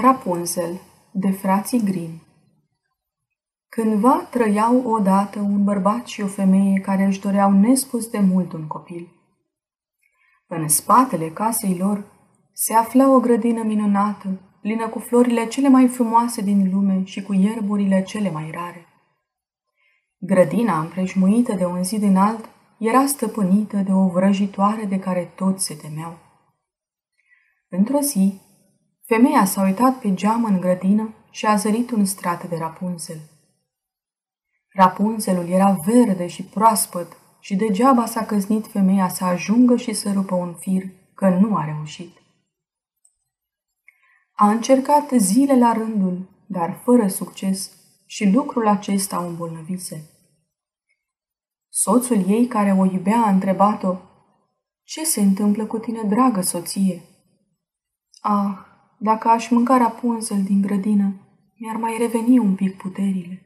Rapunzel de frații Grimm Cândva trăiau odată un bărbat și o femeie care își doreau nespus de mult un copil. În spatele casei lor se afla o grădină minunată, plină cu florile cele mai frumoase din lume și cu ierburile cele mai rare. Grădina, împrejmuită de un zid înalt, era stăpânită de o vrăjitoare de care toți se temeau. Într-o zi, femeia s-a uitat pe geam în grădină și a zărit un strat de rapunzel. Rapunzelul era verde și proaspăt și degeaba s-a căznit femeia să ajungă și să rupă un fir, că nu a reușit. A încercat zile la rândul, dar fără succes, și lucrul acesta o îmbolnăvise. Soțul ei, care o iubea, a întrebat-o, Ce se întâmplă cu tine, dragă soție?" Ah, dacă aș mânca rapunzel din grădină, mi-ar mai reveni un pic puterile."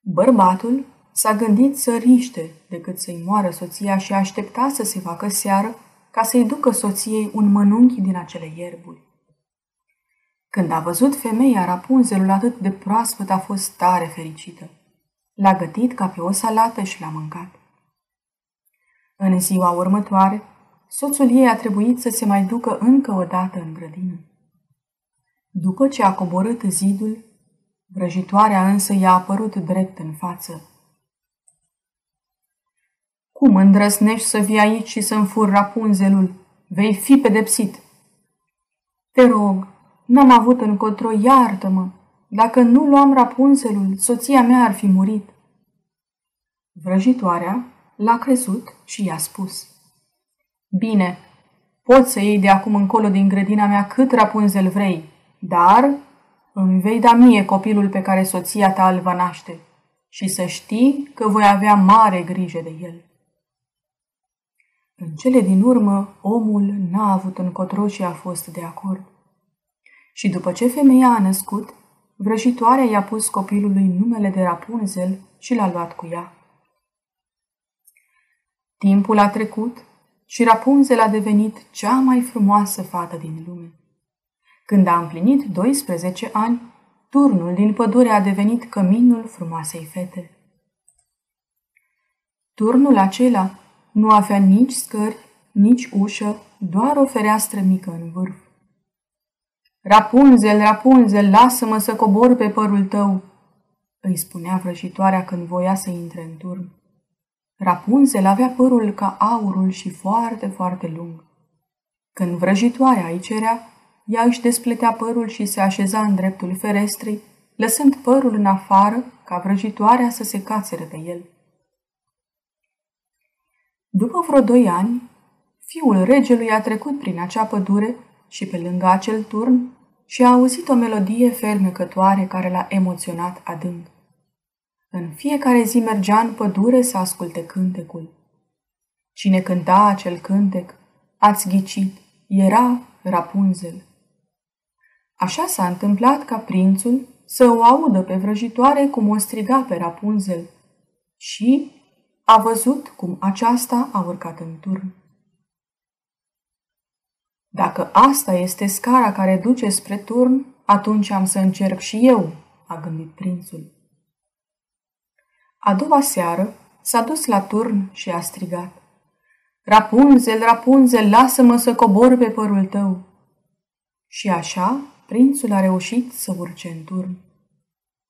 Bărbatul s-a gândit să riște decât să-i moară soția și aștepta să se facă seară ca să-i ducă soției un mănunchi din acele ierburi. Când a văzut femeia rapunzelul atât de proaspăt, a fost tare fericită. L-a gătit ca pe o salată și l-a mâncat. În ziua următoare, soțul ei a trebuit să se mai ducă încă o dată în grădină. După ce a coborât zidul, vrăjitoarea însă i-a apărut drept în față. Cum îndrăsnești să vii aici și să-mi fur rapunzelul? Vei fi pedepsit. Te rog, n-am avut încotro, iartă-mă. Dacă nu luam rapunzelul, soția mea ar fi murit. Vrăjitoarea l-a crezut și i-a spus. Bine, poți să iei de acum încolo din grădina mea cât rapunzel vrei, dar îmi vei da mie copilul pe care soția ta îl va naște și să știi că voi avea mare grijă de el. În cele din urmă, omul n-a avut încotro și a fost de acord. Și după ce femeia a născut, vrăjitoarea i-a pus copilului numele de Rapunzel și l-a luat cu ea. Timpul a trecut și Rapunzel a devenit cea mai frumoasă fată din lume. Când a împlinit 12 ani, turnul din pădure a devenit căminul frumoasei fete. Turnul acela nu avea nici scări, nici ușă, doar o fereastră mică în vârf. Rapunzel, Rapunzel, lasă-mă să cobor pe părul tău, îi spunea vrăjitoarea când voia să intre în turn. Rapunzel avea părul ca aurul și foarte, foarte lung. Când vrăjitoarea îi cerea, ea își despletea părul și se așeza în dreptul ferestrei, lăsând părul în afară ca vrăjitoarea să se cațere pe el. După vreo doi ani, fiul regelui a trecut prin acea pădure și pe lângă acel turn și a auzit o melodie fermecătoare care l-a emoționat adânc. În fiecare zi mergea în pădure să asculte cântecul. Cine cânta acel cântec, ați ghicit, era Rapunzel. Așa s-a întâmplat ca prințul să o audă pe vrăjitoare cum o striga pe Rapunzel și a văzut cum aceasta a urcat în turn. Dacă asta este scara care duce spre turn, atunci am să încerc și eu, a gândit prințul. A doua seară s-a dus la turn și a strigat. Rapunzel, Rapunzel, lasă-mă să cobor pe părul tău. Și așa, prințul a reușit să urce în turn.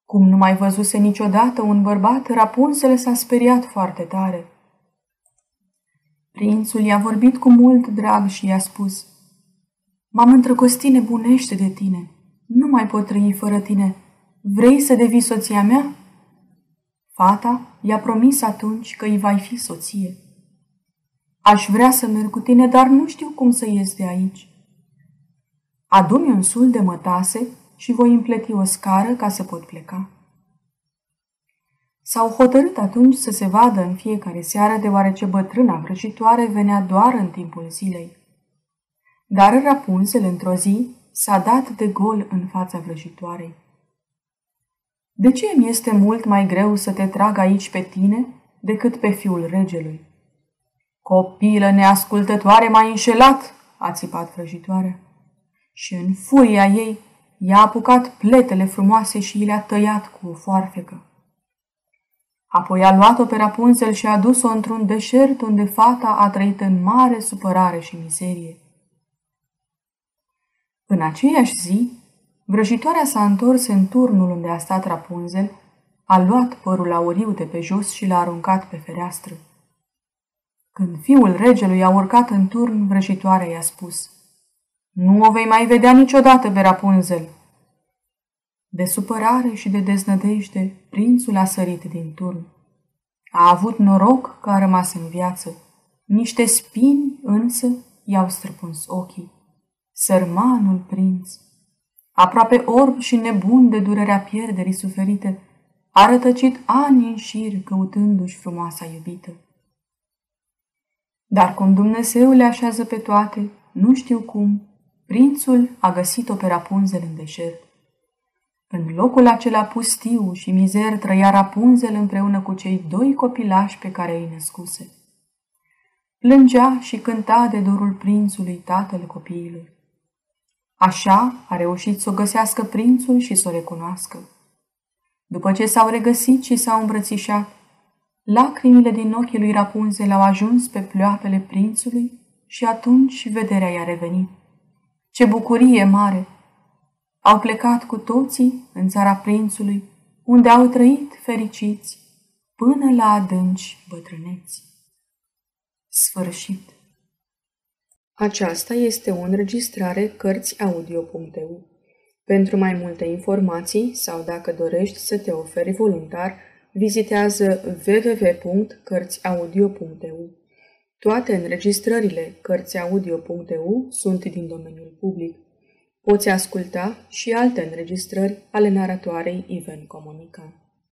Cum nu mai văzuse niciodată un bărbat, Rapunzel s-a speriat foarte tare. Prințul i-a vorbit cu mult drag și i-a spus, M-am întrăcostit nebunește de tine. Nu mai pot trăi fără tine. Vrei să devii soția mea?" Fata i-a promis atunci că îi vai fi soție. Aș vrea să merg cu tine, dar nu știu cum să ies de aici. Adu-mi un sul de mătase și voi împleti o scară ca să pot pleca. S-au hotărât atunci să se vadă în fiecare seară, deoarece bătrâna vrăjitoare venea doar în timpul zilei. Dar Rapunzel, într-o zi, s-a dat de gol în fața vrăjitoarei. De ce mi este mult mai greu să te trag aici pe tine decât pe fiul regelui? Copilă neascultătoare m-ai înșelat, a țipat vrăjitoarea și în furia ei i-a apucat pletele frumoase și le-a tăiat cu o foarfecă. Apoi a luat-o pe Rapunzel și a dus-o într-un deșert unde fata a trăit în mare supărare și mizerie. În aceeași zi, vrăjitoarea s-a întors în turnul unde a stat Rapunzel, a luat părul auriu de pe jos și l-a aruncat pe fereastră. Când fiul regelui a urcat în turn, vrăjitoarea i-a spus, Nu o vei mai vedea niciodată pe Rapunzel. De supărare și de deznădejde, prințul a sărit din turn. A avut noroc că a rămas în viață. Niște spini însă i-au străpuns ochii. Sărmanul prinț, aproape orb și nebun de durerea pierderii suferite, a rătăcit ani în șir căutându-și frumoasa iubită. Dar cum Dumnezeu le așează pe toate, nu știu cum, prințul a găsit-o pe Rapunzel în deșert. În locul acela pustiu și mizer trăia Rapunzel împreună cu cei doi copilași pe care îi născuse. Plângea și cânta de dorul prințului tatăl copiilor. Așa a reușit să o găsească prințul și să o recunoască. După ce s-au regăsit și s-au îmbrățișat, lacrimile din ochii lui Rapunzel au ajuns pe ploapele prințului și atunci vederea i-a revenit. Ce bucurie mare! Au plecat cu toții în țara prințului, unde au trăit fericiți până la adânci bătrâneți. Sfârșit. Aceasta este o înregistrare Cărțiaudio.eu. Pentru mai multe informații sau dacă dorești să te oferi voluntar, vizitează www.cărțiaudio.eu. Toate înregistrările Cărțiaudio.eu sunt din domeniul public. Poți asculta și alte înregistrări ale naratoarei Iven Comunica.